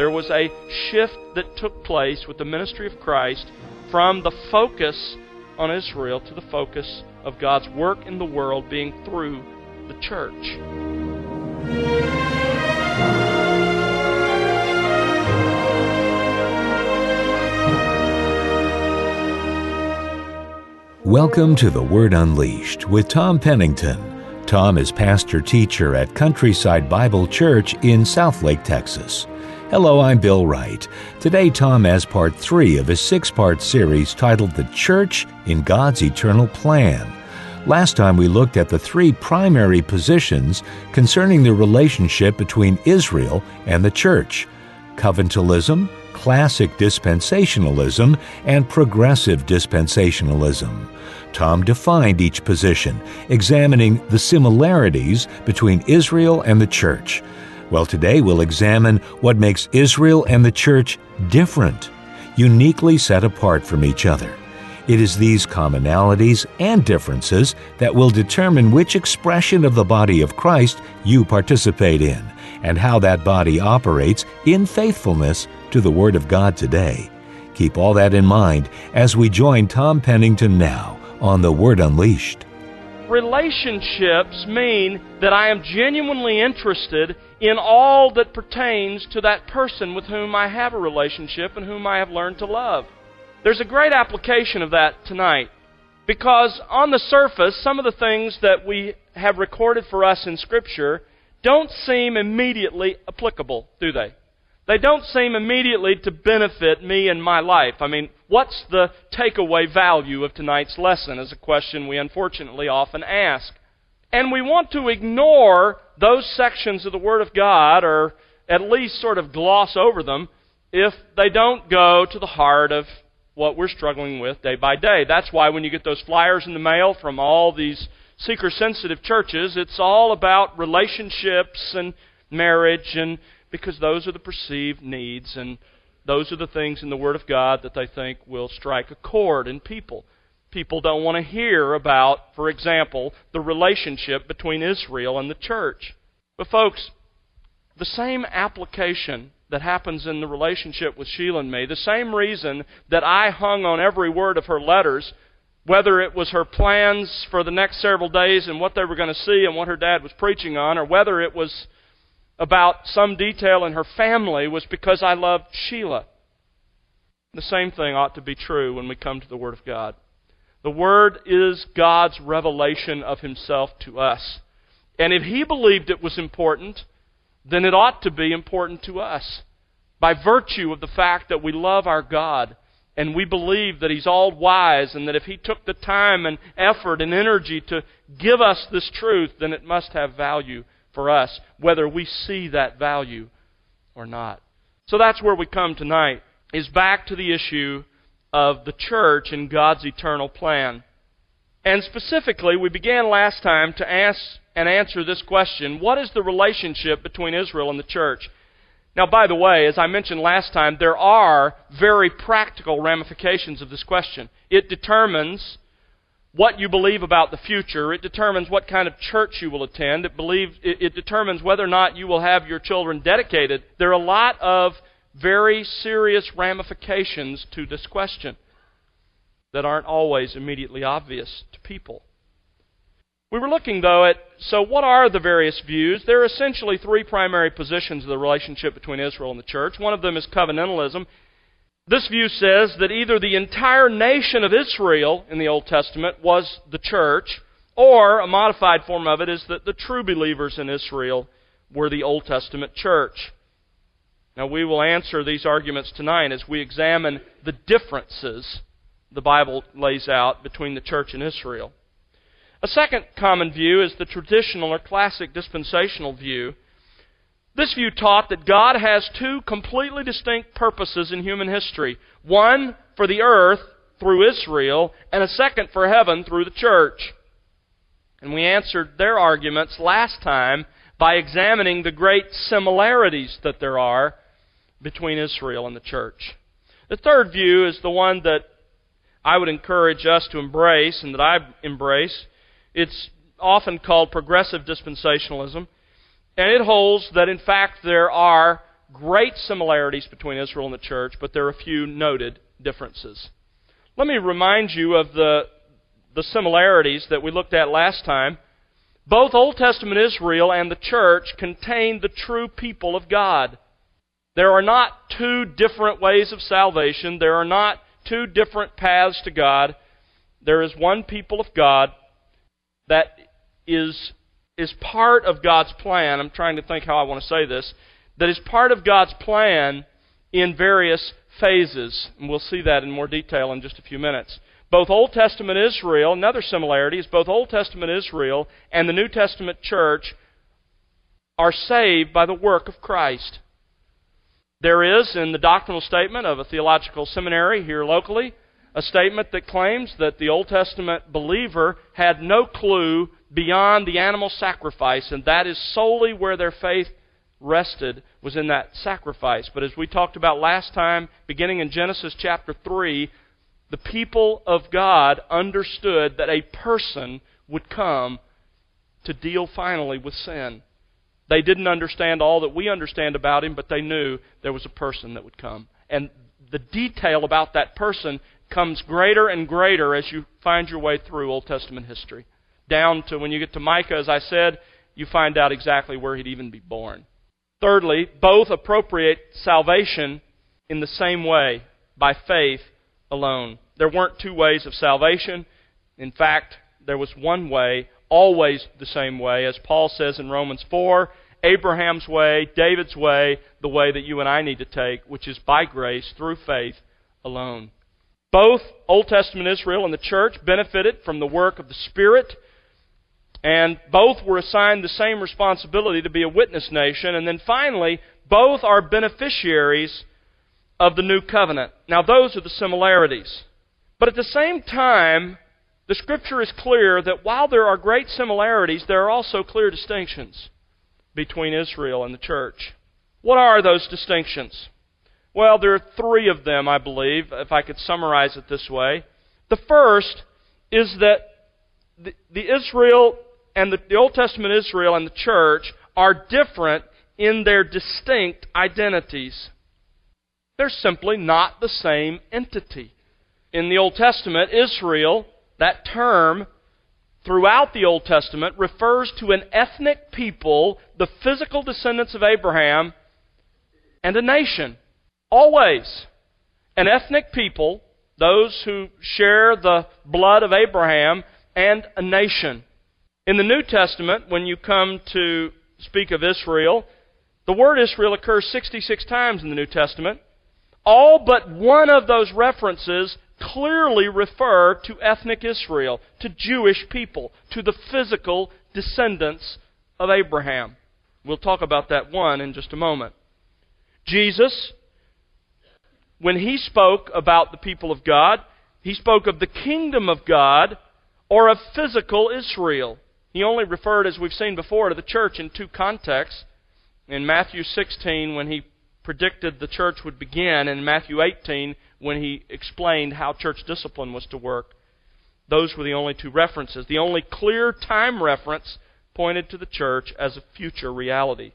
there was a shift that took place with the ministry of Christ from the focus on Israel to the focus of God's work in the world being through the church. Welcome to The Word Unleashed with Tom Pennington. Tom is pastor teacher at Countryside Bible Church in Southlake, Texas. Hello, I'm Bill Wright. Today, Tom has part three of his six part series titled The Church in God's Eternal Plan. Last time we looked at the three primary positions concerning the relationship between Israel and the church covenantalism, classic dispensationalism, and progressive dispensationalism. Tom defined each position, examining the similarities between Israel and the church. Well, today we'll examine what makes Israel and the church different, uniquely set apart from each other. It is these commonalities and differences that will determine which expression of the body of Christ you participate in and how that body operates in faithfulness to the Word of God today. Keep all that in mind as we join Tom Pennington now on The Word Unleashed. Relationships mean that I am genuinely interested in all that pertains to that person with whom I have a relationship and whom I have learned to love. There's a great application of that tonight because on the surface, some of the things that we have recorded for us in Scripture don't seem immediately applicable, do they? They don't seem immediately to benefit me and my life. I mean, what's the takeaway value of tonight's lesson is a question we unfortunately often ask. And we want to ignore those sections of the Word of God, or at least sort of gloss over them, if they don't go to the heart of what we're struggling with day by day. That's why when you get those flyers in the mail from all these seeker sensitive churches, it's all about relationships and marriage, and because those are the perceived needs, and those are the things in the Word of God that they think will strike a chord in people. People don't want to hear about, for example, the relationship between Israel and the church. But, folks, the same application that happens in the relationship with Sheila and me, the same reason that I hung on every word of her letters, whether it was her plans for the next several days and what they were going to see and what her dad was preaching on, or whether it was about some detail in her family, was because I loved Sheila. The same thing ought to be true when we come to the Word of God. The Word is God's revelation of Himself to us. And if He believed it was important, then it ought to be important to us. By virtue of the fact that we love our God and we believe that He's all wise and that if He took the time and effort and energy to give us this truth, then it must have value for us, whether we see that value or not. So that's where we come tonight, is back to the issue of the church in God's eternal plan. And specifically, we began last time to ask and answer this question What is the relationship between Israel and the church? Now, by the way, as I mentioned last time, there are very practical ramifications of this question. It determines what you believe about the future. It determines what kind of church you will attend. It, believes, it, it determines whether or not you will have your children dedicated. There are a lot of very serious ramifications to this question that aren't always immediately obvious to people. We were looking, though, at so what are the various views? There are essentially three primary positions of the relationship between Israel and the church. One of them is covenantalism. This view says that either the entire nation of Israel in the Old Testament was the church, or a modified form of it is that the true believers in Israel were the Old Testament church. Now, we will answer these arguments tonight as we examine the differences the Bible lays out between the church and Israel. A second common view is the traditional or classic dispensational view. This view taught that God has two completely distinct purposes in human history one for the earth through Israel, and a second for heaven through the church. And we answered their arguments last time by examining the great similarities that there are between Israel and the church. The third view is the one that I would encourage us to embrace and that I embrace. It's often called progressive dispensationalism, and it holds that in fact there are great similarities between Israel and the church, but there are a few noted differences. Let me remind you of the, the similarities that we looked at last time. Both Old Testament Israel and the church contain the true people of God. There are not two different ways of salvation. There are not two different paths to God. There is one people of God that is, is part of God's plan. I'm trying to think how I want to say this. That is part of God's plan in various phases. And we'll see that in more detail in just a few minutes. Both Old Testament Israel, another similarity is both Old Testament Israel and the New Testament church are saved by the work of Christ. There is, in the doctrinal statement of a theological seminary here locally, a statement that claims that the Old Testament believer had no clue beyond the animal sacrifice, and that is solely where their faith rested, was in that sacrifice. But as we talked about last time, beginning in Genesis chapter 3, the people of God understood that a person would come to deal finally with sin. They didn't understand all that we understand about him, but they knew there was a person that would come. And the detail about that person comes greater and greater as you find your way through Old Testament history. Down to when you get to Micah, as I said, you find out exactly where he'd even be born. Thirdly, both appropriate salvation in the same way, by faith alone. There weren't two ways of salvation. In fact, there was one way, always the same way. As Paul says in Romans 4, Abraham's way, David's way, the way that you and I need to take, which is by grace through faith alone. Both Old Testament Israel and the church benefited from the work of the Spirit, and both were assigned the same responsibility to be a witness nation. And then finally, both are beneficiaries of the new covenant. Now, those are the similarities. But at the same time, the Scripture is clear that while there are great similarities, there are also clear distinctions between Israel and the church. What are those distinctions? Well, there are three of them, I believe, if I could summarize it this way. The first is that the, the Israel and the, the Old Testament Israel and the church are different in their distinct identities. They're simply not the same entity. In the Old Testament, Israel, that term throughout the Old Testament refers to an ethnic people, the physical descendants of Abraham, and a nation. Always. An ethnic people, those who share the blood of Abraham, and a nation. In the New Testament, when you come to speak of Israel, the word Israel occurs 66 times in the New Testament. All but one of those references clearly refer to ethnic Israel, to Jewish people, to the physical descendants of Abraham. We'll talk about that one in just a moment. Jesus, when he spoke about the people of God, he spoke of the kingdom of God or of physical Israel. He only referred, as we've seen before, to the church in two contexts. In Matthew 16, when he predicted the church would begin, in Matthew 18, when he explained how church discipline was to work. Those were the only two references. The only clear time reference pointed to the church as a future reality.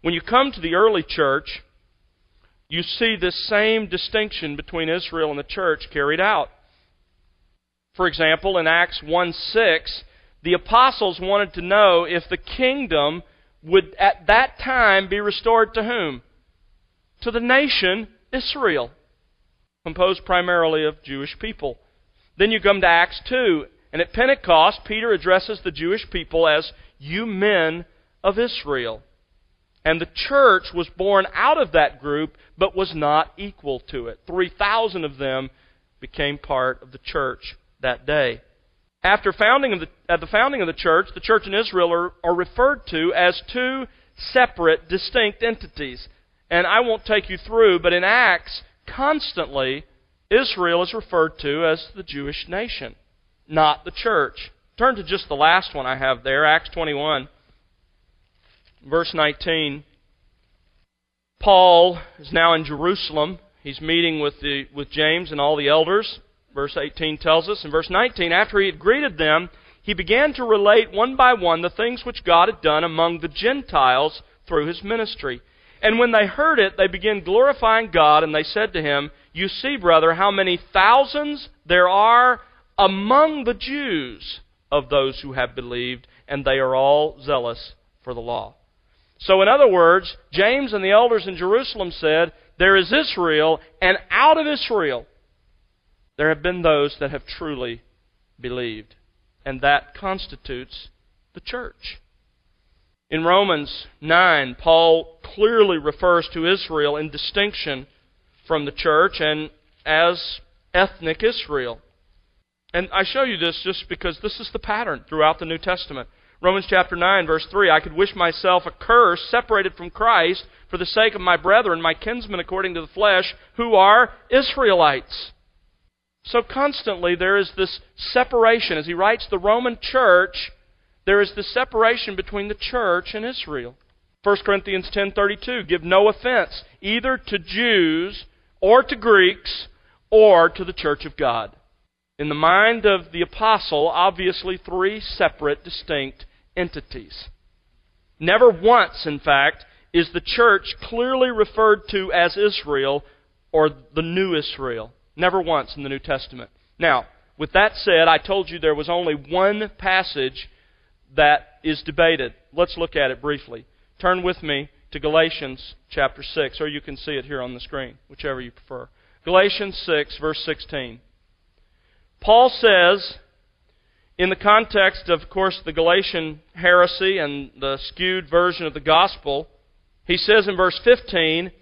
When you come to the early church, you see this same distinction between Israel and the church carried out. For example, in Acts 1 6, the apostles wanted to know if the kingdom would at that time be restored to whom? To the nation Israel composed primarily of Jewish people. Then you come to Acts 2, and at Pentecost, Peter addresses the Jewish people as, You men of Israel. And the church was born out of that group, but was not equal to it. 3,000 of them became part of the church that day. After founding of the, at the founding of the church, the church in Israel are, are referred to as two separate, distinct entities. And I won't take you through, but in Acts, constantly, Israel is referred to as the Jewish nation, not the church. Turn to just the last one I have there, Acts 21, verse 19. Paul is now in Jerusalem. He's meeting with, the, with James and all the elders. Verse 18 tells us. In verse 19, after he had greeted them, he began to relate one by one the things which God had done among the Gentiles through his ministry And when they heard it, they began glorifying God, and they said to him, You see, brother, how many thousands there are among the Jews of those who have believed, and they are all zealous for the law. So, in other words, James and the elders in Jerusalem said, There is Israel, and out of Israel there have been those that have truly believed. And that constitutes the church. In Romans 9, Paul clearly refers to Israel in distinction from the church and as ethnic Israel. And I show you this just because this is the pattern throughout the New Testament. Romans chapter 9, verse 3 I could wish myself a accursed, separated from Christ, for the sake of my brethren, my kinsmen according to the flesh, who are Israelites. So constantly there is this separation. As he writes the Roman church, there is the separation between the church and Israel. 1 Corinthians 10:32 give no offense either to Jews or to Greeks or to the church of God. In the mind of the apostle, obviously three separate distinct entities. Never once, in fact, is the church clearly referred to as Israel or the new Israel. Never once in the New Testament. Now, with that said, I told you there was only one passage that is debated. Let's look at it briefly. Turn with me to Galatians chapter 6, or you can see it here on the screen, whichever you prefer. Galatians 6, verse 16. Paul says, in the context of, of course, the Galatian heresy and the skewed version of the gospel, he says in verse 15,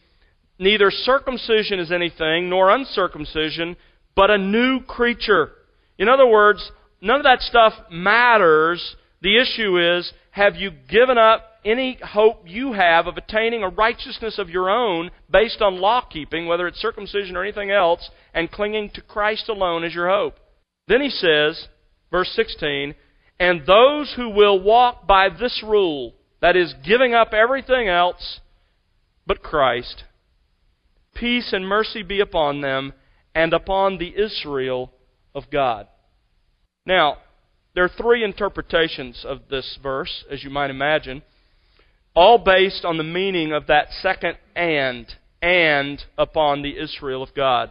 Neither circumcision is anything, nor uncircumcision, but a new creature. In other words, none of that stuff matters. The issue is, have you given up any hope you have of attaining a righteousness of your own based on law keeping, whether it's circumcision or anything else, and clinging to Christ alone as your hope? Then he says, verse 16, and those who will walk by this rule, that is, giving up everything else but Christ, peace and mercy be upon them and upon the Israel of God. Now, there are three interpretations of this verse, as you might imagine, all based on the meaning of that second and, and upon the Israel of God.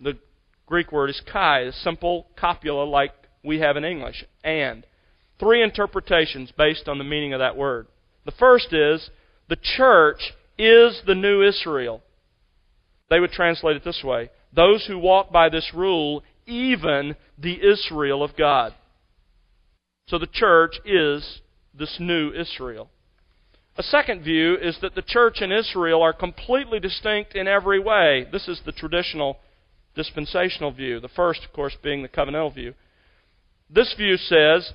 The Greek word is kai, a simple copula like we have in English, and. Three interpretations based on the meaning of that word. The first is the church is the new Israel. They would translate it this way Those who walk by this rule, even the Israel of God. So the church is this new Israel. A second view is that the church and Israel are completely distinct in every way. This is the traditional dispensational view. The first, of course, being the covenantal view. This view says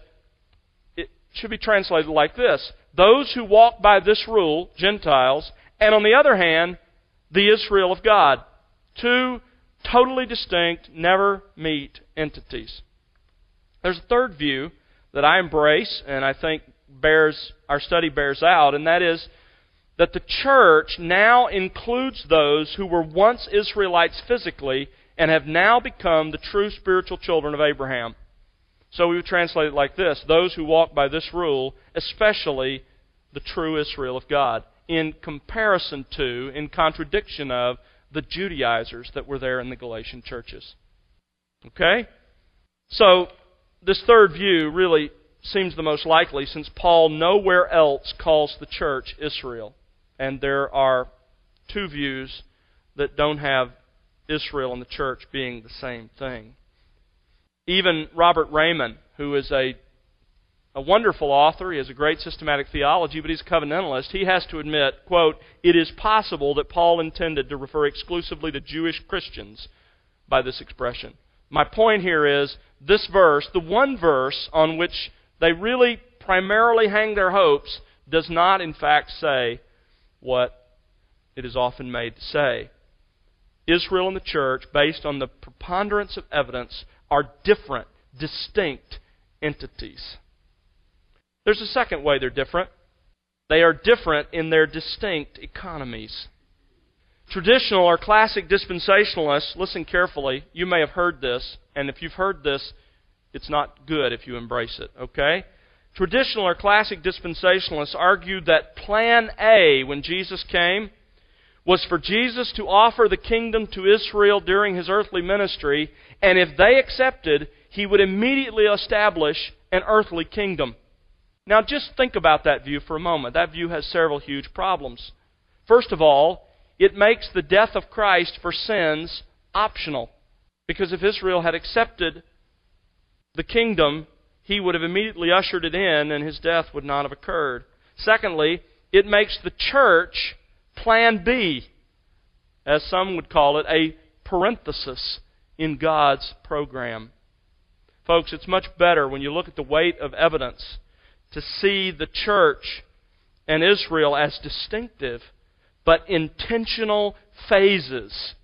it should be translated like this Those who walk by this rule, Gentiles, and on the other hand, the Israel of God. Two totally distinct, never meet entities. There's a third view that I embrace and I think bears our study bears out, and that is that the church now includes those who were once Israelites physically and have now become the true spiritual children of Abraham. So we would translate it like this those who walk by this rule, especially the true Israel of God in comparison to, in contradiction of, the Judaizers that were there in the Galatian churches. Okay? So, this third view really seems the most likely since Paul nowhere else calls the church Israel. And there are two views that don't have Israel and the church being the same thing. Even Robert Reymond, who is a a wonderful author. He has a great systematic theology, but he's a covenantalist. He has to admit, quote, it is possible that Paul intended to refer exclusively to Jewish Christians by this expression. My point here is this verse, the one verse on which they really primarily hang their hopes, does not in fact say what it is often made to say. Israel and the church, based on the preponderance of evidence, are different, distinct entities. There's a second way they're different. They are different in their distinct economies. Traditional or classic dispensationalists, listen carefully, you may have heard this, and if you've heard this, it's not good if you embrace it, okay? Traditional or classic dispensationalists argued that plan A, when Jesus came, was for Jesus to offer the kingdom to Israel during his earthly ministry, and if they accepted, he would immediately establish an earthly kingdom. Now, just think about that view for a moment. That view has several huge problems. First of all, it makes the death of Christ for sins optional. Because if Israel had accepted the kingdom, he would have immediately ushered it in and his death would not have occurred. Secondly, it makes the church plan B, as some would call it, a parenthesis in God's program. Folks, it's much better when you look at the weight of evidence to see the church and Israel as distinctive but intentional phases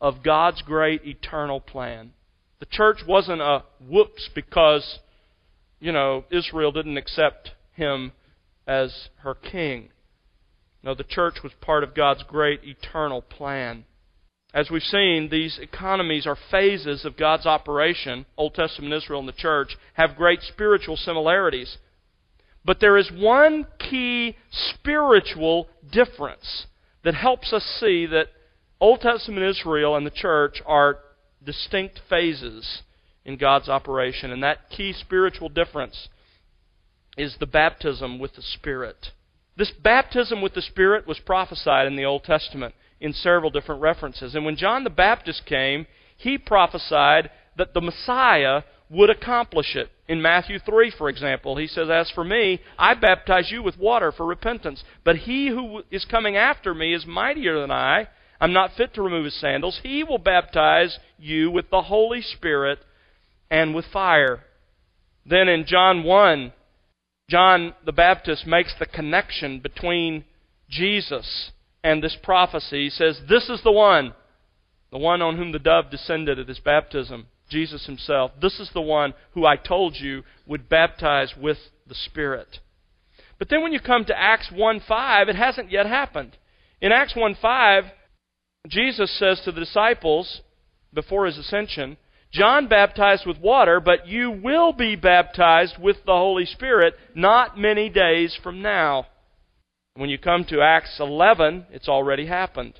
of God's great eternal plan. The church wasn't a whoops because, you know, Israel didn't accept him as her king. No, the church was part of God's great eternal plan. As we've seen, these economies are phases of God's operation. Old Testament Israel and the church have great spiritual similarities. But there is one key spiritual difference that helps us see that Old Testament Israel and the church are distinct phases in God's operation. And that key spiritual difference is the baptism with the Spirit. This baptism with the Spirit was prophesied in the Old Testament in several different references. And when John the Baptist came, he prophesied that the Messiah would accomplish it. In Matthew 3, for example, he says, As for me, I baptize you with water for repentance, but he who is coming after me is mightier than I. I'm not fit to remove his sandals. He will baptize you with the Holy Spirit and with fire. Then in John 1, John the Baptist makes the connection between Jesus and this prophecy. He says, This is the one, the one on whom the dove descended at his baptism. Jesus himself. This is the one who I told you would baptize with the Spirit. But then when you come to Acts 1:5, it hasn't yet happened. In Acts 1:5, Jesus says to the disciples before his ascension, John baptized with water, but you will be baptized with the Holy Spirit not many days from now. When you come to Acts 11, it's already happened.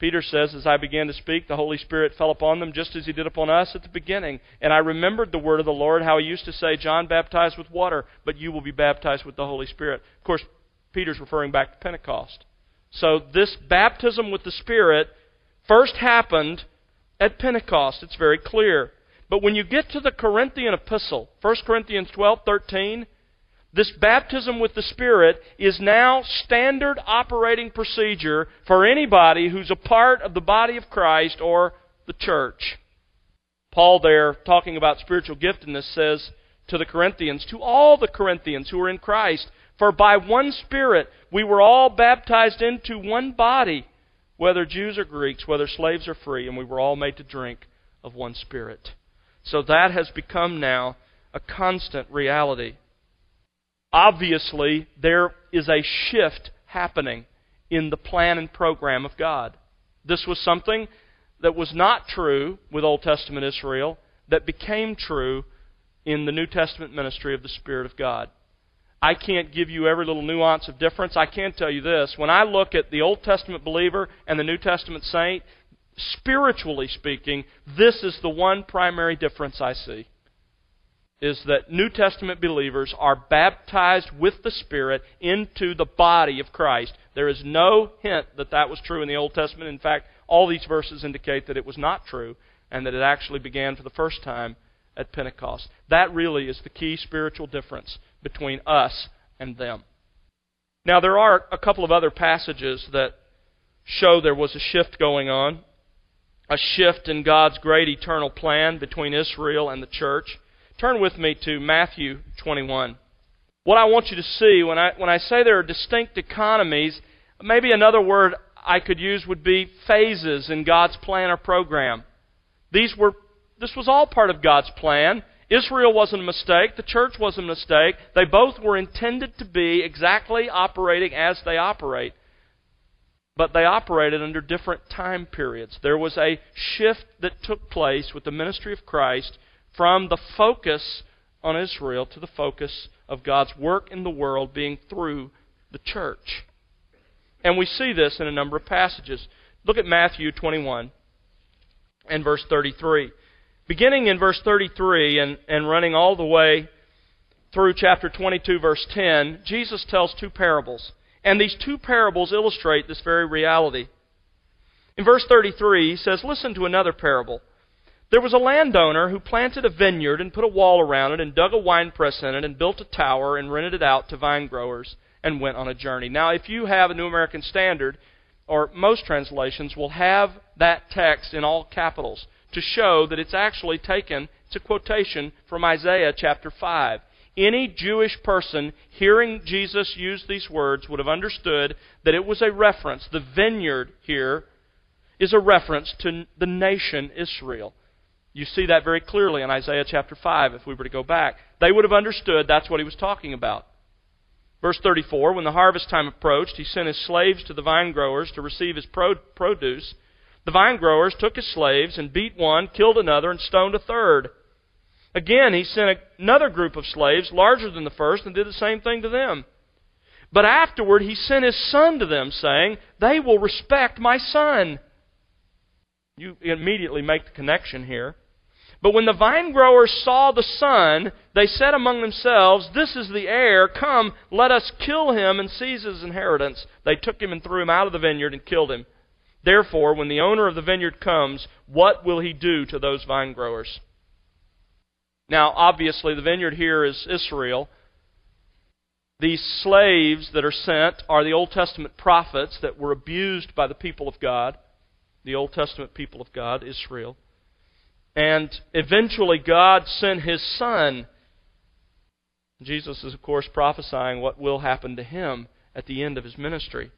Peter says, As I began to speak, the Holy Spirit fell upon them just as he did upon us at the beginning. And I remembered the word of the Lord, how he used to say, John baptized with water, but you will be baptized with the Holy Spirit. Of course, Peter's referring back to Pentecost. So this baptism with the Spirit first happened at Pentecost. It's very clear. But when you get to the Corinthian epistle, 1 Corinthians 12:13, this baptism with the Spirit is now standard operating procedure for anybody who's a part of the body of Christ or the church. Paul, there, talking about spiritual giftedness, says to the Corinthians, to all the Corinthians who are in Christ, for by one Spirit we were all baptized into one body, whether Jews or Greeks, whether slaves or free, and we were all made to drink of one Spirit. So that has become now a constant reality obviously there is a shift happening in the plan and program of God. This was something that was not true with Old Testament Israel that became true in the New Testament ministry of the Spirit of God. I can't give you every little nuance of difference. I can tell you this. When I look at the Old Testament believer and the New Testament saint, spiritually speaking, this is the one primary difference I see is that New Testament believers are baptized with the Spirit into the body of Christ. There is no hint that that was true in the Old Testament. In fact, all these verses indicate that it was not true and that it actually began for the first time at Pentecost. That really is the key spiritual difference between us and them. Now, there are a couple of other passages that show there was a shift going on, a shift in God's great eternal plan between Israel and the church. Turn with me to Matthew 21. What I want you to see when I, when I say there are distinct economies, maybe another word I could use would be phases in God's plan or program. These were, this was all part of God's plan. Israel wasn't a mistake. The church wasn't a mistake. They both were intended to be exactly operating as they operate. But they operated under different time periods. There was a shift that took place with the ministry of Christ from the focus on Israel to the focus of God's work in the world being through the church. And we see this in a number of passages. Look at Matthew 21 and verse 33. Beginning in verse 33 and, and running all the way through chapter 22, verse 10, Jesus tells two parables. And these two parables illustrate this very reality. In verse 33, he says, Listen to another parable. There was a landowner who planted a vineyard and put a wall around it and dug a winepress in it and built a tower and rented it out to vine growers and went on a journey. Now, if you have a New American Standard, or most translations will have that text in all capitals to show that it's actually taken, it's a quotation from Isaiah chapter 5. Any Jewish person hearing Jesus use these words would have understood that it was a reference. The vineyard here is a reference to the nation Israel. You see that very clearly in Isaiah chapter 5 if we were to go back. They would have understood that's what he was talking about. Verse 34 When the harvest time approached, he sent his slaves to the vine growers to receive his produce. The vine growers took his slaves and beat one, killed another, and stoned a third. Again, he sent another group of slaves, larger than the first, and did the same thing to them. But afterward, he sent his son to them, saying, They will respect my son. You immediately make the connection here. But when the vine growers saw the son, they said among themselves, This is the heir. Come, let us kill him and seize his inheritance. They took him and threw him out of the vineyard and killed him. Therefore, when the owner of the vineyard comes, what will he do to those vine growers? Now, obviously, the vineyard here is Israel. These slaves that are sent are the Old Testament prophets that were abused by the people of God, the Old Testament people of God, Israel. And eventually, God sent his son. Jesus is, of course, prophesying what will happen to him at the end of his ministry.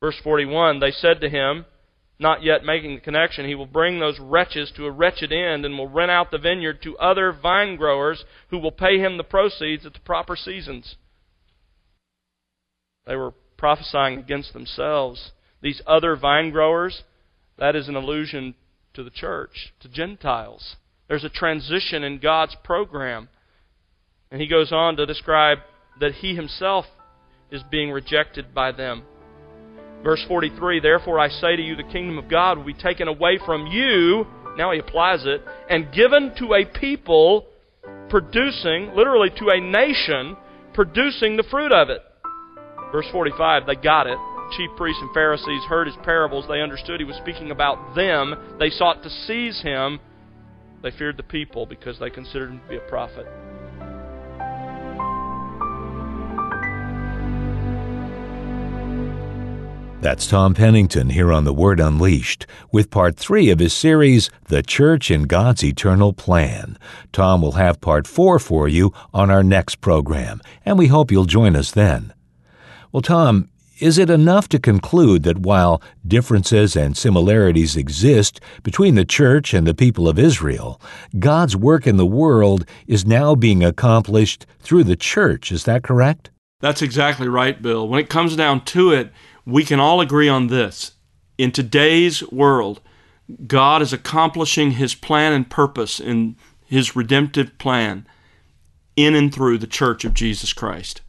Verse 41 They said to him, not yet making the connection, he will bring those wretches to a wretched end and will rent out the vineyard to other vine growers who will pay him the proceeds at the proper seasons. They were prophesying against themselves. These other vine growers, that is an allusion to the church, to Gentiles. There's a transition in God's program. And he goes on to describe that he himself is being rejected by them. Verse 43 Therefore I say to you, the kingdom of God will be taken away from you, now he applies it, and given to a people producing, literally to a nation, producing the fruit of it. Verse 45 They got it chief priests and Pharisees heard his parables, they understood he was speaking about them. They sought to seize him. They feared the people because they considered him to be a prophet. That's Tom Pennington here on The Word Unleashed with part three of his series, The Church in God's Eternal Plan. Tom will have part four for you on our next program, and we hope you'll join us then. Well, Tom, is it enough to conclude that while differences and similarities exist between the church and the people of Israel, God's work in the world is now being accomplished through the church? Is that correct? That's exactly right, Bill. When it comes down to it, we can all agree on this. In today's world, God is accomplishing His plan and purpose in His redemptive plan in and through the church of Jesus Christ.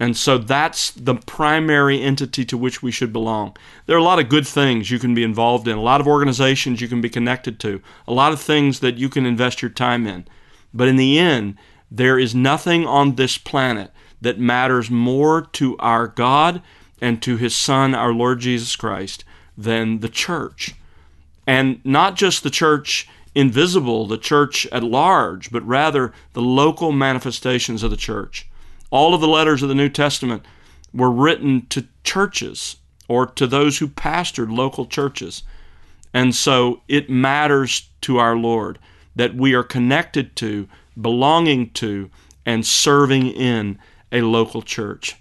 And so that's the primary entity to which we should belong. There are a lot of good things you can be involved in, a lot of organizations you can be connected to, a lot of things that you can invest your time in. But in the end, there is nothing on this planet that matters more to our God and to His Son, our Lord Jesus Christ, than the church. And not just the church invisible, the church at large, but rather the local manifestations of the church. All of the letters of the New Testament were written to churches or to those who pastored local churches. And so it matters to our Lord that we are connected to, belonging to, and serving in a local church.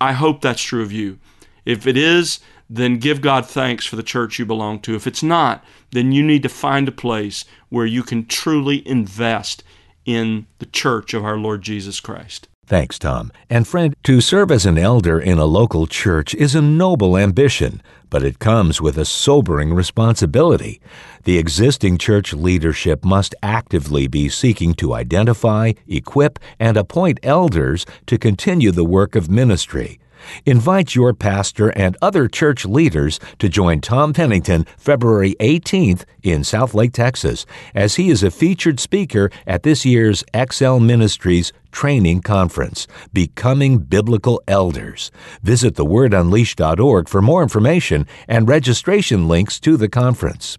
I hope that's true of you. If it is, then give God thanks for the church you belong to. If it's not, then you need to find a place where you can truly invest in the church of our Lord Jesus Christ. Thanks, Tom. And friend, to serve as an elder in a local church is a noble ambition, but it comes with a sobering responsibility. The existing church leadership must actively be seeking to identify, equip, and appoint elders to continue the work of ministry. Invite your pastor and other church leaders to join Tom Pennington February 18th in Southlake, Texas, as he is a featured speaker at this year's XL Ministries training conference, Becoming Biblical Elders. Visit thewordunleashed.org for more information and registration links to the conference.